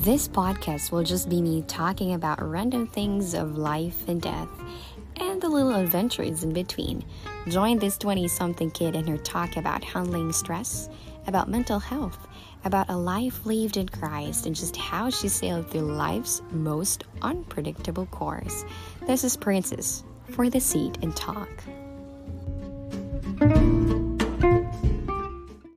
This podcast will just be me talking about random things of life and death and the little adventures in between. Join this 20 something kid in her talk about handling stress, about mental health, about a life lived in Christ, and just how she sailed through life's most unpredictable course. This is Princess for the seat and talk.